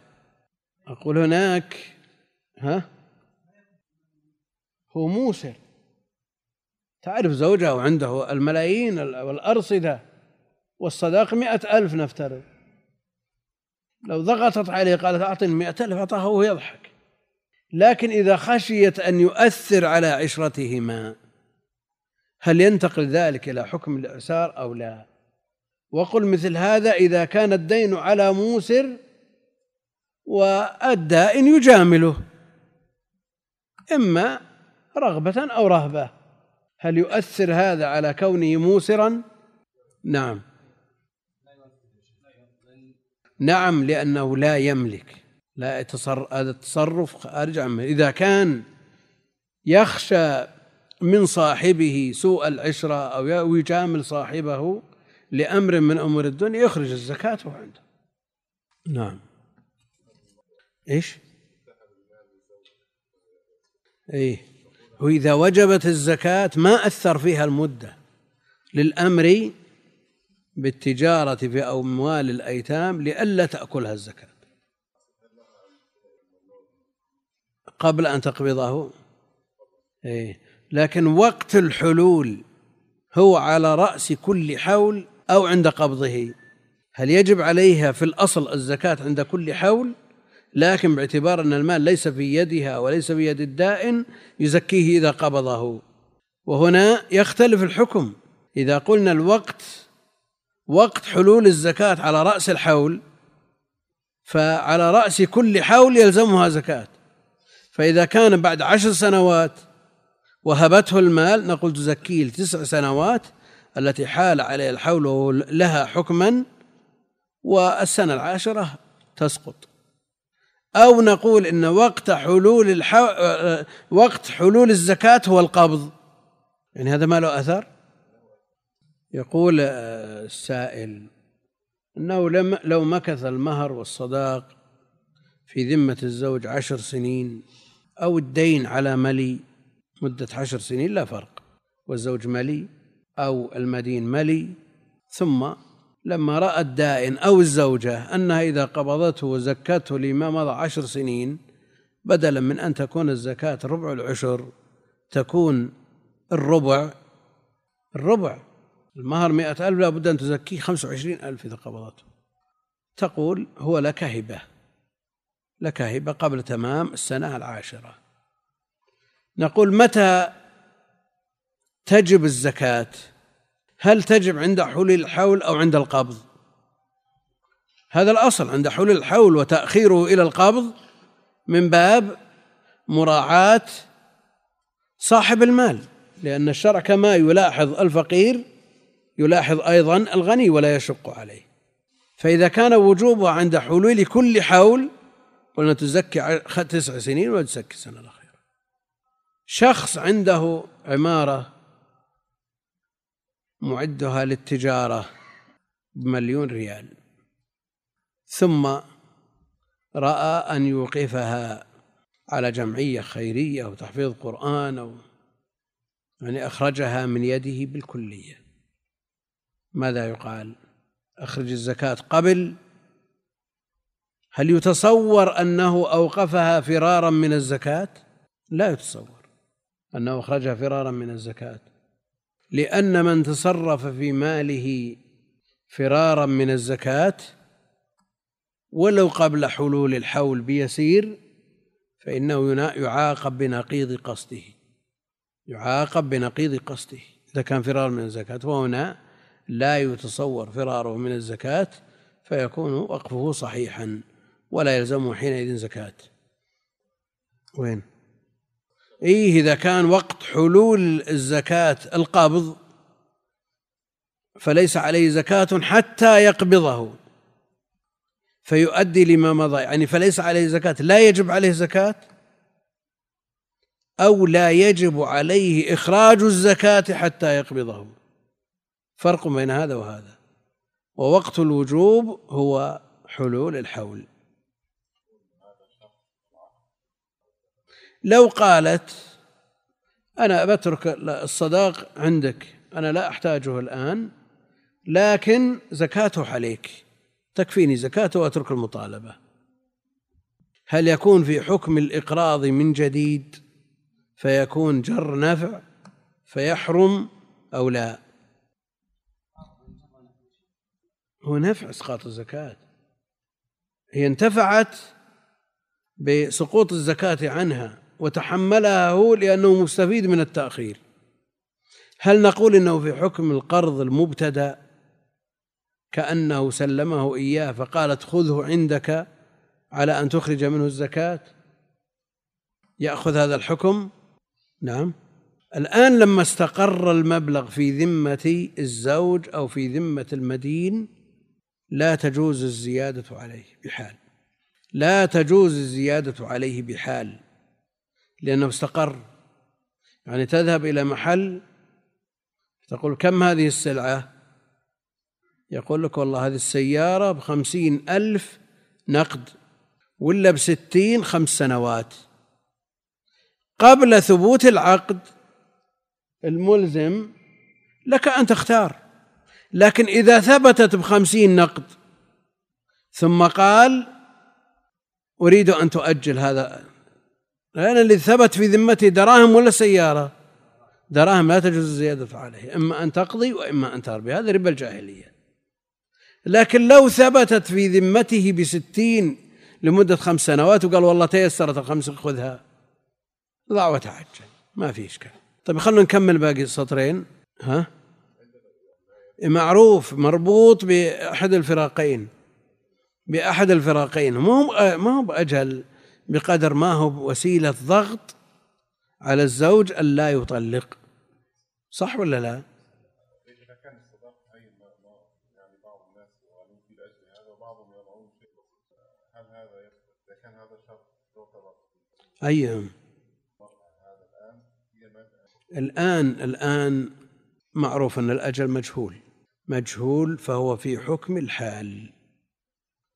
أقول هناك ها؟ هو موسر. تعرف زوجه وعنده الملايين والأرصدة والصداق مئة ألف نفترض. لو ضغطت عليه قالت أعطني مئة ألف أعطاه وهو يضحك. لكن إذا خشيت أن يؤثر على عشرتهما هل ينتقل ذلك إلى حكم الإعسار أو لا؟ وقل مثل هذا إذا كان الدين على موسر والدائن يجامله إما رغبة أو رهبة. هل يؤثر هذا على كونه موسرا؟ نعم. نعم لأنه لا يملك لا يتصرف هذا التصرف خارج عنه إذا كان يخشى من صاحبه سوء العشرة أو يجامل صاحبه لأمر من أمور الدنيا يخرج الزكاة عنده نعم. إيش؟ إيه. وإذا وجبت الزكاة ما أثر فيها المدة للأمر بالتجارة في أموال الأيتام لئلا تأكلها الزكاة. قبل أن تقبضه. إيه. لكن وقت الحلول هو على رأس كل حول أو عند قبضه. هل يجب عليها في الأصل الزكاة عند كل حول؟ لكن باعتبار أن المال ليس في يدها وليس في يد الدائن يزكيه إذا قبضه. وهنا يختلف الحكم. إذا قلنا الوقت وقت حلول الزكاة على رأس الحول فعلى رأس كل حول يلزمها زكاة. فإذا كان بعد عشر سنوات وهبته المال نقول تزكيه لتسع سنوات التي حال عليه الحول لها حكما والسنة العاشرة تسقط. أو نقول إن وقت حلول الحو... وقت حلول الزكاة هو القبض. يعني هذا ما له أثر؟ يقول السائل أنه لم لو مكث المهر والصداق في ذمة الزوج عشر سنين أو الدين على ملي مدة عشر سنين لا فرق والزوج ملي أو المدين ملي. ثم لما رأى الدائن أو الزوجة أنها إذا قبضته وزكته لما مضى عشر سنين بدلا من أن تكون الزكاة ربع العشر تكون الربع الربع المهر مئة ألف لابد أن تزكيه خمسة وعشرين ألف إذا قبضته. تقول هو لك هبة لك هبة قبل تمام السنة العاشرة. نقول متى تجب الزكاة؟ هل تجب عند حلول الحول أو عند القبض؟ هذا الأصل عند حلول الحول وتأخيره إلى القبض من باب مراعاة صاحب المال لأن الشرع كما يلاحظ الفقير يلاحظ أيضا الغني ولا يشق عليه. فإذا كان وجوبها عند حلول كل حول قلنا تزكي تسع سنين ولا تزكي السنة الأخيرة. شخص عنده عمارة معدها للتجارة بمليون ريال ثم رأى أن يوقفها على جمعية خيرية أو تحفيظ قرآن أو يعني أخرجها من يده بالكلية. ماذا يقال؟ أخرج الزكاة قبل. هل يتصور أنه أوقفها فرارا من الزكاة؟ لا يتصور أنه أخرجها فرارا من الزكاة لأن من تصرف في ماله فرارا من الزكاة ولو قبل حلول الحول بيسير فإنه يعاقب بنقيض قصده يعاقب بنقيض قصده إذا كان فرار من الزكاة وهنا لا يتصور فراره من الزكاة فيكون وقفه صحيحا ولا يلزمه حينئذ زكاة. وين؟ إيه إذا كان وقت حلول الزكاة القبض فليس عليه زكاة حتى يقبضه. فيؤدي لما مضى يعني فليس عليه زكاة لا يجب عليه زكاة أو لا يجب عليه إخراج الزكاة حتى يقبضه. فرق بين هذا وهذا. ووقت الوجوب هو حلول الحول. لو قالت أنا بترك الصداق عندك أنا لا أحتاجه الآن لكن زكاته عليك. تكفيني زكاته وأترك المطالبة. هل يكون في حكم الإقراض من جديد فيكون جر نفع فيحرم أو لا؟ هو نفع إسقاط الزكاة. هي انتفعت بسقوط الزكاة عنها وتحملها هو لأنه مستفيد من التأخير. هل نقول إنه في حكم القرض المبتدأ كأنه سلمه إياه فقالت خذه عندك على أن تخرج منه الزكاة؟ يأخذ هذا الحكم؟ نعم. الآن لما استقر المبلغ في ذمة الزوج أو في ذمة المدين لا تجوز الزيادة عليه بحال. لا تجوز الزيادة عليه بحال. لأنه استقر. يعني تذهب إلى محل تقول كم هذه السلعة؟ يقول لك والله هذه السيارة بخمسين ألف نقد ولا بستين خمس سنوات. قبل ثبوت العقد الملزم لك أن تختار. لكن إذا ثبتت بخمسين نقد ثم قال أريد أن تؤجل هذا. لأن الذي ثبت في ذمته دراهم ولا سيارة. دراهم لا تجوز الزيادة عليه إما أن تقضي وإما أن تربي هذا ربا الجاهلية. لكن لو ثبتت في ذمته بستين لمدة خمس سنوات وقال والله تيسرت الخمس خذها ضع وتعجل ما في إشكال. طيب خلونا نكمل باقي السطرين. ها؟ معروف مربوط بأحد الفراقين بأحد الفراقين. ما هو ما هو بأجل بقدر ما هو وسيلة ضغط على الزوج أن لا يطلق. صح ولا لا؟ أي الآن الآن معروف أن الأجل مجهول. مجهول فهو في حكم الحال.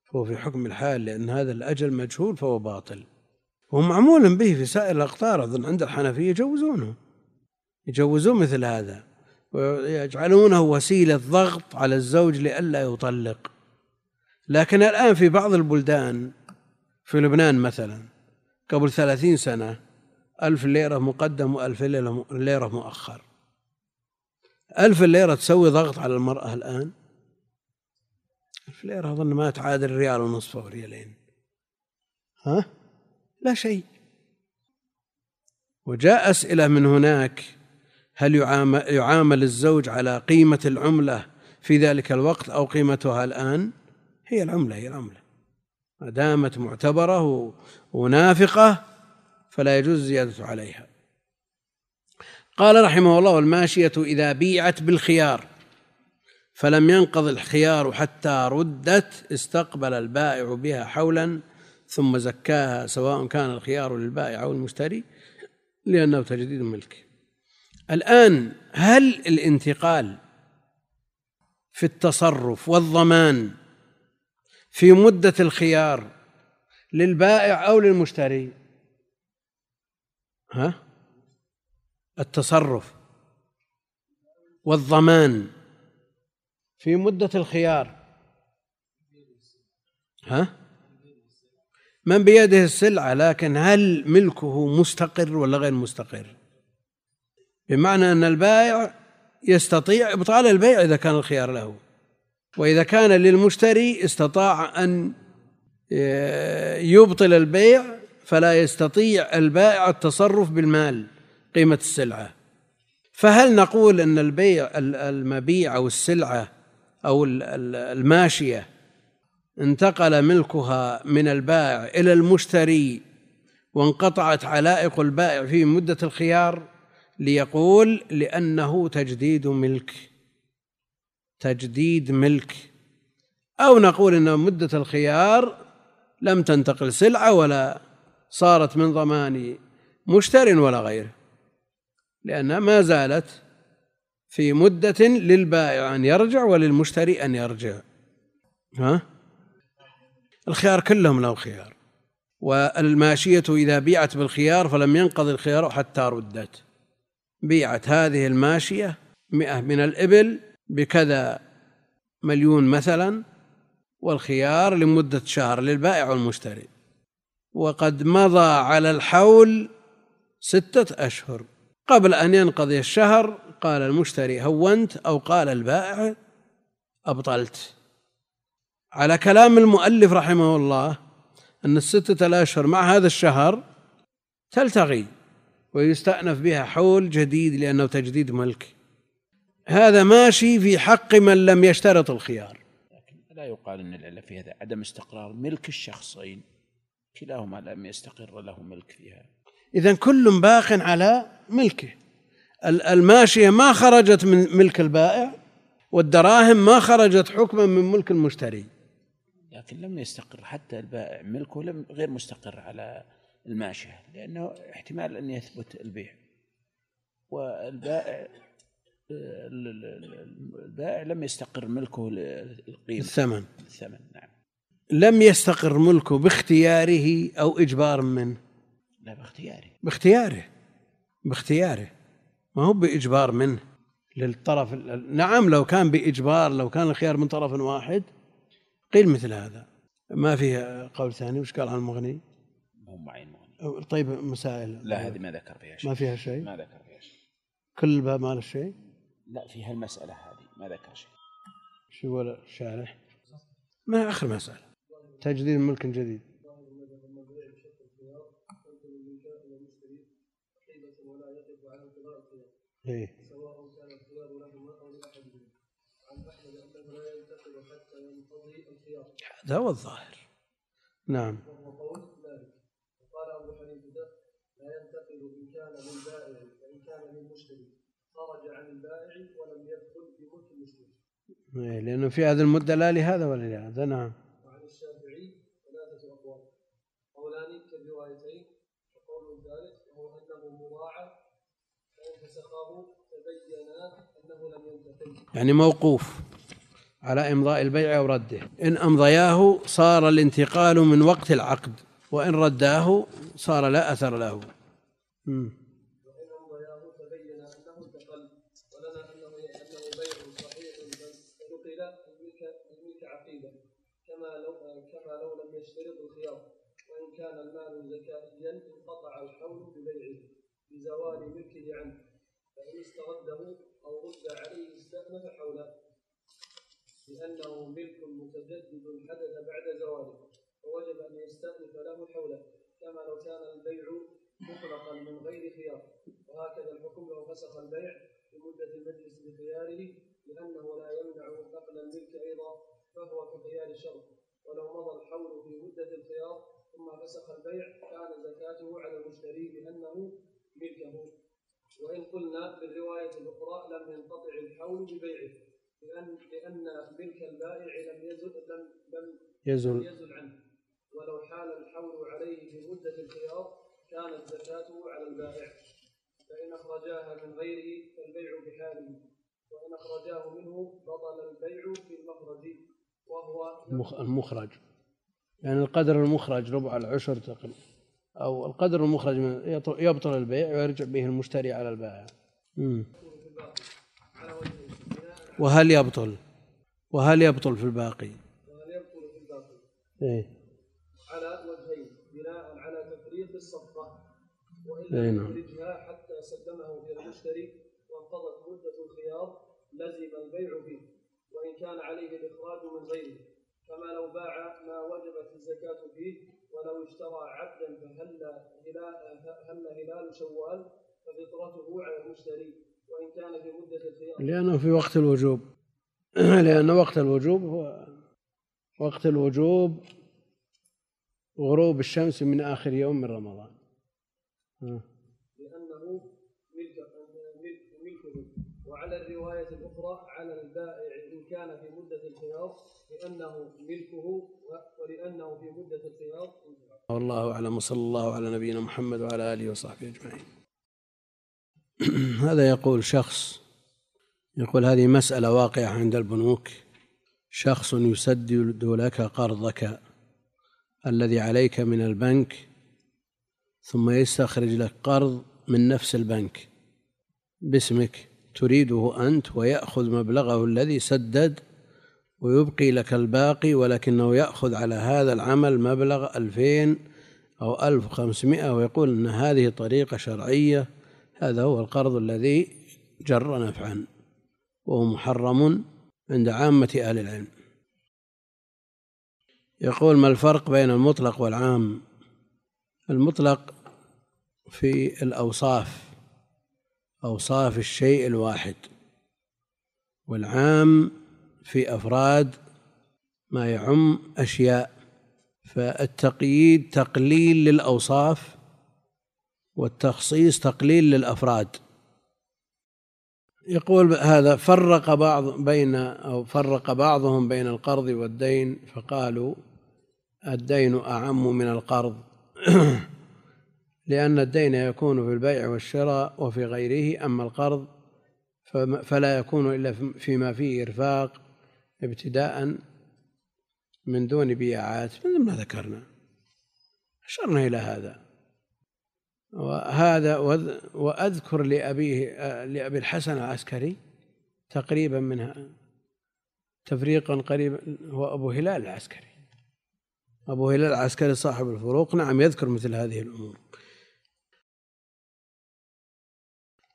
فهو في حكم الحال لأن هذا الأجل مجهول فهو باطل. وهو معمول به في سائر الأقطار أظن عند الحنفية يجوزونه. يجوزون مثل هذا. ويجعلونه وسيلة ضغط على الزوج لئلا يطلق. لكن الآن في بعض البلدان في لبنان مثلا قبل ثلاثين سنة ألف ليرة مقدم وألف ليرة مؤخر. ألف ليرة تسوي ضغط على المرأة الآن؟ ألف ليرة أظن ما تعادل ريال ونصف أو ريالين. ها؟ لا شيء. وجاء أسئلة من هناك. هل يعامل, يعامل الزوج على قيمة العملة في ذلك الوقت أو قيمتها الآن؟ هي العملة هي العملة. ما دامت معتبرة ونافقة فلا يجوز الزيادة عليها. قال رحمه الله والماشية إذا بيعت بالخيار. فلم ينقض الخيار حتى ردت استقبل البائع بها حولا ثم زكاها سواء كان الخيار للبائع أو المشتري لأنه تجديد ملك الآن هل الانتقال في التصرف والضمان في مدة الخيار للبائع أو للمشتري؟ ها؟ التصرف والضمان في مدة الخيار. ها؟ من بيده السلعة لكن هل ملكه مستقر ولا غير مستقر؟ بمعنى أن البائع يستطيع إبطال البيع إذا كان الخيار له. وإذا كان للمشتري استطاع أن يبطل البيع فلا يستطيع البائع التصرف بالمال. قيمة السلعة. فهل نقول أن البيع المبيع أو السلعة أو الماشية انتقل ملكها من البائع إلى المشتري وانقطعت علائق البائع في مدة الخيار ليقول لأنه تجديد ملك تجديد ملك. أو نقول أن مدة الخيار لم تنتقل سلعة ولا صارت من ضمان مشتر ولا غيره. لأنها ما زالت في مدة للبائع أن يرجع وللمشتري أن يرجع. ها؟ الخيار كلهم له خيار. والماشية إذا بيعت بالخيار فلم ينقض الخيار حتى ردت. بيعت هذه الماشية مئة من الإبل بكذا مليون مثلا والخيار لمدة شهر للبائع والمشتري. وقد مضى على الحول ستة أشهر. قبل أن ينقضي الشهر قال المشتري هونت أو قال البائع أبطلت. على كلام المؤلف رحمه الله أن الستة الأشهر مع هذا الشهر تلتغي ويستأنف بها حول جديد لأنه تجديد ملك. هذا ماشي في حق من لم يشترط الخيار. لكن لا يقال أن العلة في هذا عدم استقرار ملك الشخصين. كلاهما لم يستقر له ملك فيها. إذا كل باق على ملكه الماشية ما خرجت من ملك البائع والدراهم ما خرجت حكما من ملك المشتري. لكن لم يستقر حتى البائع ملكه لم غير مستقر على الماشية لأنه احتمال أن يثبت البيع. والبائع البائع لم يستقر ملكه القيمة. الثمن. الثمن نعم. لم يستقر ملكه باختياره أو إجبار منه لا باختياره. باختياره. باختياره. ما هو بإجبار منه. للطرف نعم لو كان بإجبار لو كان الخيار من طرف واحد قيل مثل هذا. ما فيها قول ثاني؟ وش قال عن المغني؟ مو معين مغني طيب مسائل. لا هذه ما ذكر فيها شيء. ما فيها شيء؟ ما ذكر فيها شيء. كل باب ما له شيء؟ لا في هالمسألة هذه ما ذكر شيء. شو يقول الشارح؟ ما آخر مسألة. تجديد ملك جديد. إيه. هذا هو الظاهر. نعم. وهو قول مالك وقال ابو حنيفه لا ينتقل ان كان من بائع وان كان من مشتري خرج عن البائع ولم يدخل في ملك المشتري لأنه في هذه المدة لا لهذا ولا لهذا. نعم. تبين لم يعني موقوف على إمضاء البيع أو رده إن أمضياه صار الانتقال من وقت العقد وإن رداه صار لا أثر له. مم. كان المال زكائيا انقطع الحول ببيعه بزوال ملكه عنه. فإن استرده أو رد عليه استأنف حوله لأنه ملك متجدد حدث بعد زواله فوجب أن يستأنف له حوله كما لو كان البيع مطلقا من غير خيار. وهكذا الحكم لو فسخ البيع في مدة المجلس بخياره لأنه لا يمنع نقل الملك أيضا فهو كخيار الشرط ولو مضى الحول في مدة الخيار ثم فسخ البيع كان زكاته على المشتري لأنه ملكه. وإن قلنا بالرواية الأخرى لم ينقطع الحول ببيعه لأن لأن ملك البائع لم يزل لم لم يزل. يزل عنه. ولو حال الحول عليه في مدة الخيار كانت زكاته على البائع. فإن أخرجاها من غيره فالبيع بحاله وإن أخرجاه منه بطل البيع في المخرج وهو المخ- المخرج. يعني القدر المخرج ربع العشر تقريبا. أو القدر المخرج من يبطل البيع ويرجع به المشتري على البائع. وهل يبطل وهل يبطل؟ في الباقي وهل يبطل في الباقي؟ إيه. على وجهين بناء على تفريط الصفقة أي لم نعم. يخرجها حتى سلمه إلى المشتري وانقضت مدة الخيار لزم البيع فيه وإن كان عليه الإخراج من غيره. كما لو باع ما وجبت الزكاة فيه ولو اشترى عبدا فهل هلال هل هلال شوال ففطرته على المشتري وإن كان في مدة الخيار. لأنه في وقت الوجوب. لأن وقت الوجوب هو وقت الوجوب غروب الشمس من آخر يوم من رمضان ها. لأنه ملك ملك ملكه وعلى الرواية الأخرى على البائع إن كان في مدة الخيار لأنه ملكه ولأنه في مدة الخيار والله أعلم وصلى الله على نبينا محمد وعلى آله وصحبه أجمعين. هذا يقول شخص يقول هذه مسألة واقعة عند البنوك. شخص يسدد لك قرضك الذي عليك من البنك ثم يستخرج لك قرض من نفس البنك باسمك. تريده أنت ويأخذ مبلغه الذي سدد ويبقي لك الباقي ولكنه يأخذ على هذا العمل مبلغ ألفين أو ألف وخمسمائة ويقول أن هذه طريقة شرعية هذا هو القرض الذي جر نفعا وهو محرم عند عامة أهل العلم. يقول ما الفرق بين المطلق والعام؟ المطلق في الأوصاف. أوصاف الشيء الواحد والعام في أفراد ما يعم أشياء فالتقييد تقليل للأوصاف والتخصيص تقليل للأفراد. يقول هذا فرق بعض بين أو فرق بعضهم بين القرض والدين فقالوا الدين أعم من القرض. لأن الدين يكون في البيع والشراء وفي غيره أما القرض فلا يكون إلا فيما فيه إرفاق ابتداء من دون بيعات مثل ما ذكرنا. أشرنا إلى هذا. وهذا وأذكر لأبيه لأبي الحسن العسكري تقريبا منها تفريقا قريبا هو أبو هلال العسكري. أبو هلال العسكري صاحب الفروق نعم يذكر مثل هذه الأمور.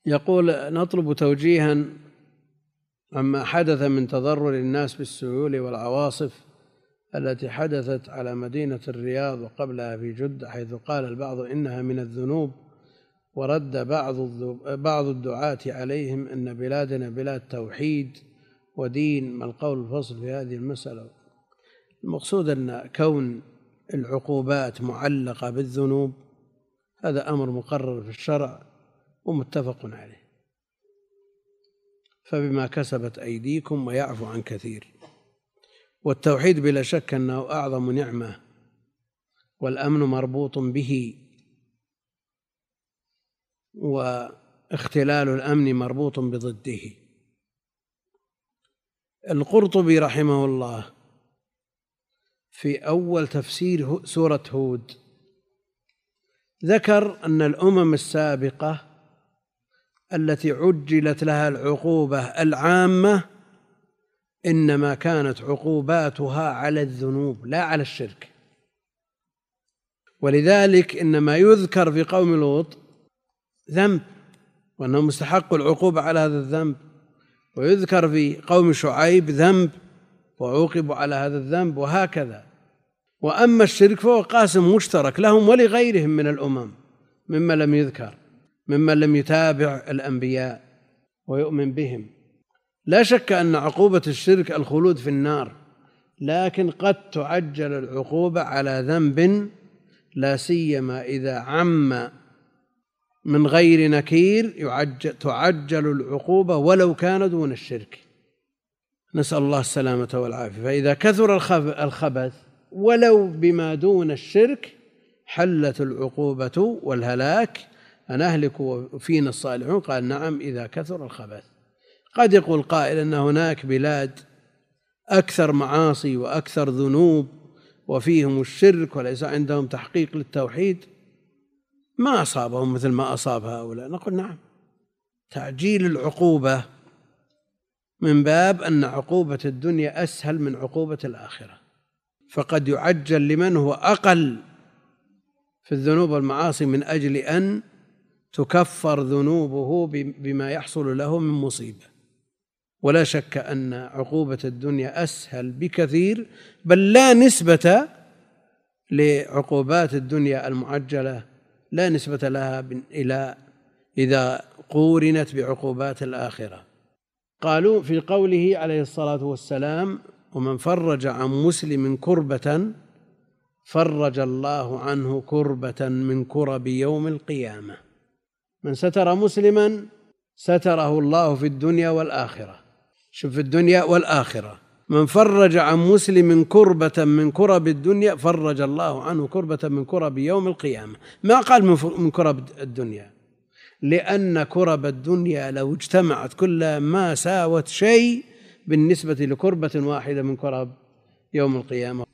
يقول نطلب توجيها عما حدث من تضرر الناس بالسيول والعواصف التي حدثت على مدينة الرياض وقبلها في جدة حيث قال البعض إنها من الذنوب ورد بعض بعض الدعاة عليهم أن بلادنا بلاد توحيد ودين ما القول الفصل في هذه المسألة؟ المقصود أن كون العقوبات معلقة بالذنوب هذا أمر مقرر في الشرع. ومتفق عليه. فبما كسبت أيديكم ويعفو عن كثير. والتوحيد بلا شك أنه أعظم نعمة والأمن مربوط به واختلال الأمن مربوط بضده. القرطبي رحمه الله في أول تفسير سورة هود ذكر أن الأمم السابقة التي عجلت لها العقوبة العامة إنما كانت عقوباتها على الذنوب لا على الشرك. ولذلك إنما يذكر في قوم لوط ذنب وأنهم استحقوا العقوبة على هذا الذنب. ويذكر في قوم شعيب ذنب وعوقبوا على هذا الذنب وهكذا. وأما الشرك فهو قاسم مشترك لهم ولغيرهم من الأمم مما لم يذكر. ممن لم يتابع الأنبياء ويؤمن بهم. لا شك أن عقوبة الشرك الخلود في النار لكن قد تعجل العقوبة على ذنب لا سيما إذا عم من غير نكير يعجل تعجل العقوبة ولو كان دون الشرك. نسأل الله السلامة والعافية. فإذا كثر الخبث ولو بما دون الشرك حلت العقوبة والهلاك أنهلك وفينا الصالحون؟ قال نعم إذا كثر الخبث. قد يقول قائل أن هناك بلاد أكثر معاصي وأكثر ذنوب وفيهم الشرك وليس عندهم تحقيق للتوحيد. ما أصابهم مثل ما أصاب هؤلاء؟ نقول نعم. تعجيل العقوبة من باب أن عقوبة الدنيا أسهل من عقوبة الآخرة. فقد يعجل لمن هو أقل في الذنوب والمعاصي من أجل أن تكفر ذنوبه بما يحصل له من مصيبة. ولا شك أن عقوبة الدنيا أسهل بكثير بل لا نسبة لعقوبات الدنيا المعجلة لا نسبة لها إلى إذا قورنت بعقوبات الآخرة. قالوا في قوله عليه الصلاة والسلام ومن فرج عن مسلم كربة فرج الله عنه كربة من كرب يوم القيامة. من ستر مسلما ستره الله في الدنيا والآخرة. شوف في الدنيا والآخرة. من فرج عن مسلم كربة من كرب الدنيا فرج الله عنه كربة من كرب يوم القيامة. ما قال من كرب الدنيا؟ لأن كرب الدنيا لو اجتمعت كل ما ساوت شيء بالنسبة لكربة واحدة من كرب يوم القيامة.